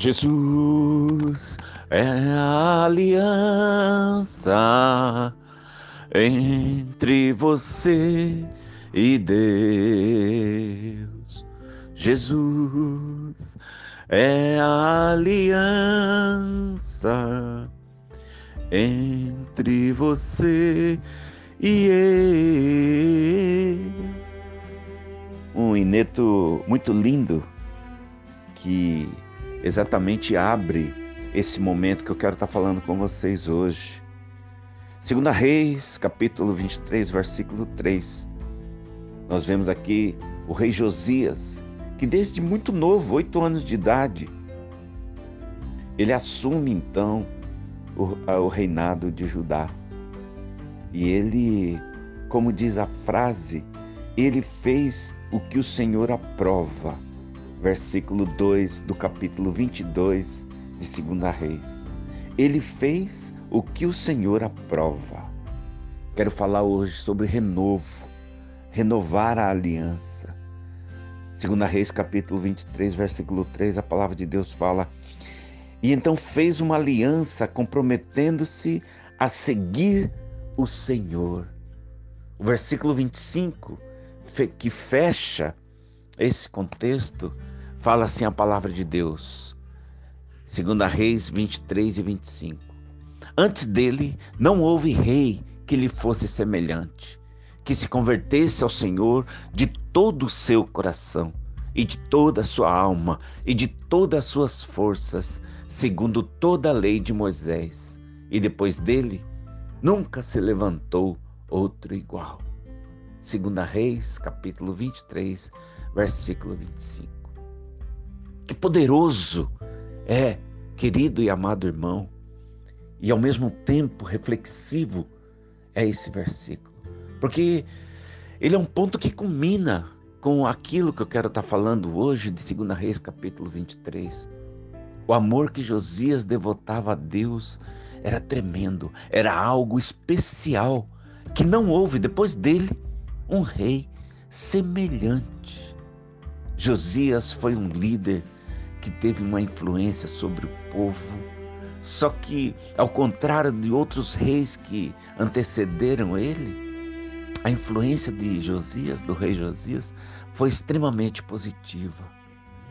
Jesus é a aliança entre você e Deus. Jesus é a aliança entre você e ele. Um ineto muito lindo que exatamente abre esse momento que eu quero estar falando com vocês hoje. Segunda Reis, capítulo 23, versículo 3. Nós vemos aqui o rei Josias, que desde muito novo, oito anos de idade, ele assume então o, o reinado de Judá. E ele, como diz a frase, ele fez o que o Senhor aprova versículo 2 do capítulo 22 de 2 Reis. Ele fez o que o Senhor aprova. Quero falar hoje sobre renovo, renovar a aliança. 2 Reis, capítulo 23, versículo 3, a palavra de Deus fala: E então fez uma aliança comprometendo-se a seguir o Senhor. O versículo 25, que fecha esse contexto, Fala assim a palavra de Deus. 2 Reis 23 e 25. Antes dele não houve rei que lhe fosse semelhante, que se convertesse ao Senhor de todo o seu coração e de toda a sua alma e de todas as suas forças, segundo toda a lei de Moisés. E depois dele nunca se levantou outro igual. 2 Reis, capítulo 23, versículo 25. Que poderoso é, querido e amado irmão, e ao mesmo tempo reflexivo é esse versículo, porque ele é um ponto que culmina com aquilo que eu quero estar falando hoje de 2 Reis capítulo 23. O amor que Josias devotava a Deus era tremendo, era algo especial que não houve depois dele um rei semelhante. Josias foi um líder que teve uma influência sobre o povo. Só que, ao contrário de outros reis que antecederam ele, a influência de Josias, do rei Josias, foi extremamente positiva.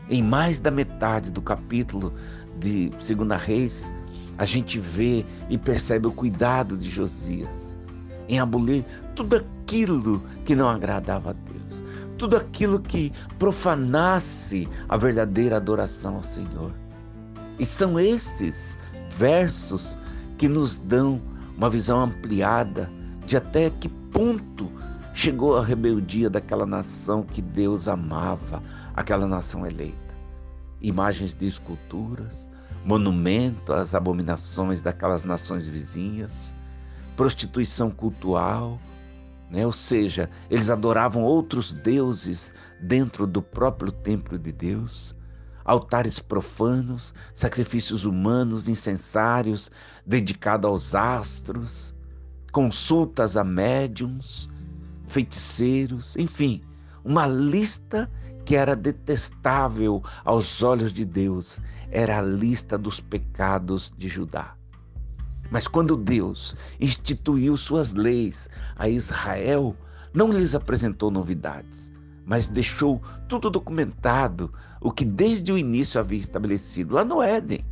Em mais da metade do capítulo de Segunda Reis, a gente vê e percebe o cuidado de Josias em abolir tudo aquilo que não agradava a Deus, tudo aquilo que profanasse a verdadeira adoração ao Senhor. E são estes versos que nos dão uma visão ampliada de até que ponto chegou a rebeldia daquela nação que Deus amava, aquela nação eleita. Imagens de esculturas, monumento às abominações daquelas nações vizinhas, prostituição cultural, né? Ou seja, eles adoravam outros deuses dentro do próprio templo de Deus, altares profanos, sacrifícios humanos, incensários dedicados aos astros, consultas a médiums, feiticeiros, enfim, uma lista que era detestável aos olhos de Deus, era a lista dos pecados de Judá. Mas quando Deus instituiu suas leis a Israel, não lhes apresentou novidades, mas deixou tudo documentado, o que desde o início havia estabelecido lá no Éden.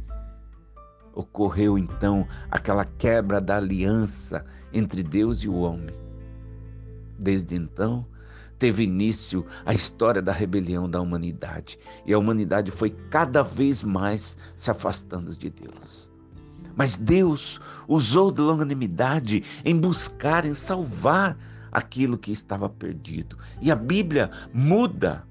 Ocorreu então aquela quebra da aliança entre Deus e o homem. Desde então, teve início a história da rebelião da humanidade, e a humanidade foi cada vez mais se afastando de Deus. Mas Deus usou de longanimidade em buscar, em salvar aquilo que estava perdido. E a Bíblia muda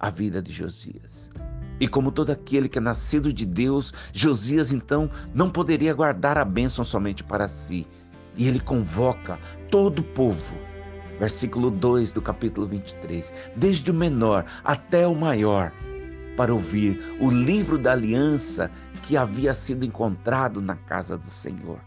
a vida de Josias. E como todo aquele que é nascido de Deus, Josias então não poderia guardar a bênção somente para si. E ele convoca todo o povo. Versículo 2 do capítulo 23. Desde o menor até o maior, para ouvir o livro da aliança que havia sido encontrado na casa do Senhor.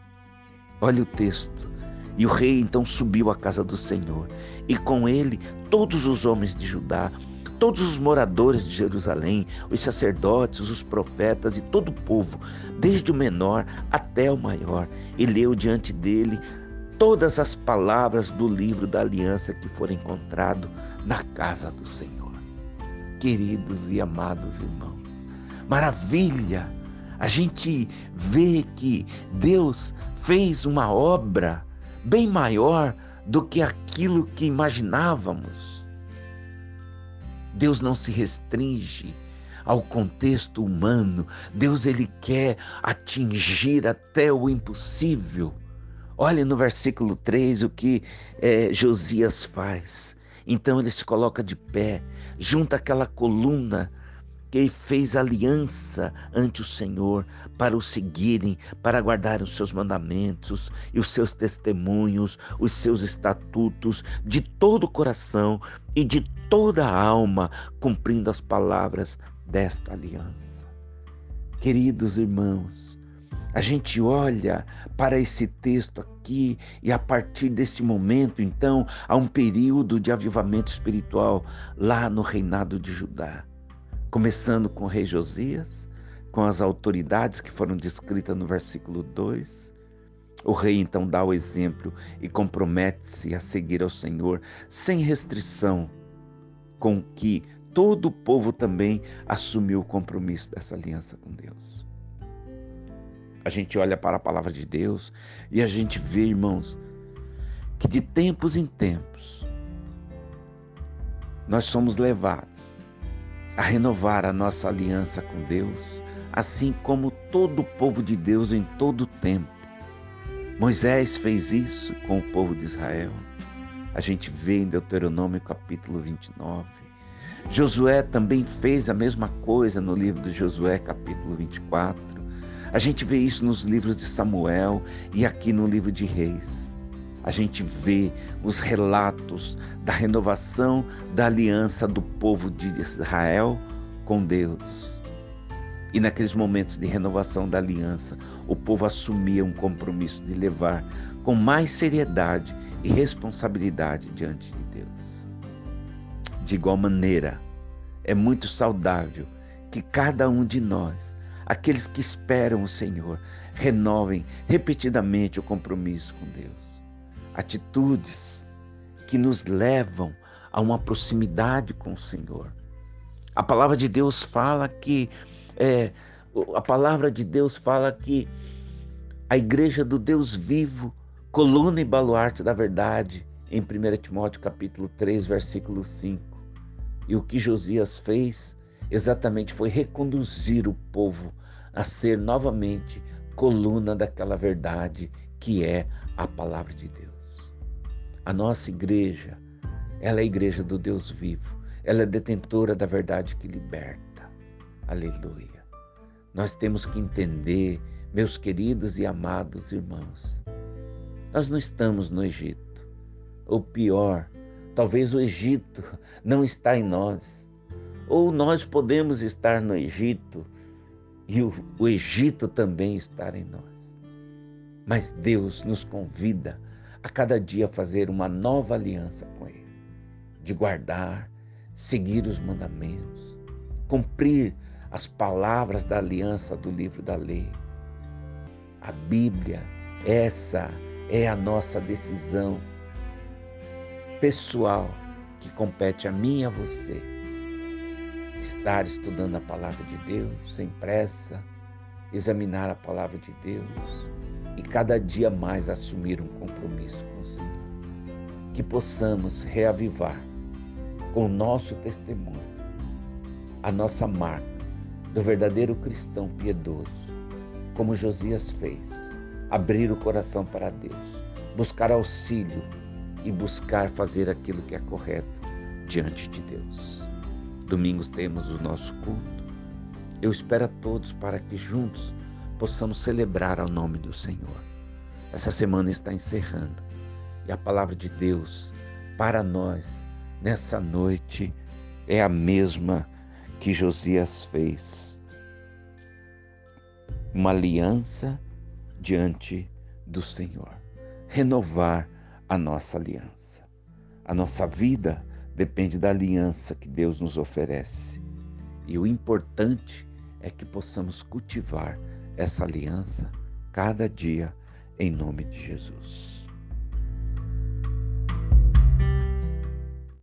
Olha o texto. E o rei então subiu à casa do Senhor, e com ele todos os homens de Judá, todos os moradores de Jerusalém, os sacerdotes, os profetas e todo o povo, desde o menor até o maior, e leu diante dele todas as palavras do livro da aliança que foram encontrado na casa do Senhor. Queridos e amados irmãos, maravilha! A gente vê que Deus fez uma obra bem maior do que aquilo que imaginávamos. Deus não se restringe ao contexto humano. Deus ele quer atingir até o impossível. Olhe no versículo 3 o que é, Josias faz. Então ele se coloca de pé, junta aquela coluna que fez aliança ante o Senhor para o seguirem, para guardar os seus mandamentos e os seus testemunhos, os seus estatutos de todo o coração e de toda a alma, cumprindo as palavras desta aliança. Queridos irmãos, a gente olha para esse texto aqui e a partir desse momento, então, há um período de avivamento espiritual lá no reinado de Judá começando com o rei Josias, com as autoridades que foram descritas no versículo 2. O rei então dá o exemplo e compromete-se a seguir ao Senhor sem restrição, com que todo o povo também assumiu o compromisso dessa aliança com Deus. A gente olha para a palavra de Deus e a gente vê, irmãos, que de tempos em tempos nós somos levados a renovar a nossa aliança com Deus, assim como todo o povo de Deus em todo o tempo. Moisés fez isso com o povo de Israel. A gente vê em Deuteronômio capítulo 29. Josué também fez a mesma coisa no livro de Josué, capítulo 24. A gente vê isso nos livros de Samuel e aqui no livro de Reis a gente vê os relatos da renovação da aliança do povo de Israel com Deus. E naqueles momentos de renovação da aliança, o povo assumia um compromisso de levar com mais seriedade e responsabilidade diante de Deus. De igual maneira, é muito saudável que cada um de nós, aqueles que esperam o Senhor, renovem repetidamente o compromisso com Deus atitudes que nos levam a uma proximidade com o Senhor. A palavra de Deus fala que é, a palavra de Deus fala que a igreja do Deus vivo, coluna e baluarte da verdade, em 1 Timóteo capítulo 3, versículo 5. E o que Josias fez exatamente foi reconduzir o povo a ser novamente coluna daquela verdade que é a palavra de Deus. A nossa igreja, ela é a igreja do Deus vivo. Ela é detentora da verdade que liberta. Aleluia. Nós temos que entender, meus queridos e amados irmãos, nós não estamos no Egito. Ou pior, talvez o Egito não está em nós. Ou nós podemos estar no Egito e o, o Egito também estar em nós. Mas Deus nos convida a cada dia fazer uma nova aliança com Ele, de guardar, seguir os mandamentos, cumprir as palavras da aliança do livro da lei. A Bíblia, essa é a nossa decisão pessoal que compete a mim e a você. Estar estudando a palavra de Deus sem pressa, examinar a palavra de Deus, e cada dia mais assumir um compromisso com o Senhor. Que possamos reavivar com o nosso testemunho a nossa marca do verdadeiro cristão piedoso, como Josias fez, abrir o coração para Deus, buscar auxílio e buscar fazer aquilo que é correto diante de Deus. Domingos temos o nosso culto. Eu espero a todos para que juntos possamos celebrar ao nome do Senhor. Essa semana está encerrando e a palavra de Deus para nós nessa noite é a mesma que Josias fez. Uma aliança diante do Senhor. Renovar a nossa aliança. A nossa vida depende da aliança que Deus nos oferece. E o importante é que possamos cultivar essa aliança cada dia em nome de Jesus.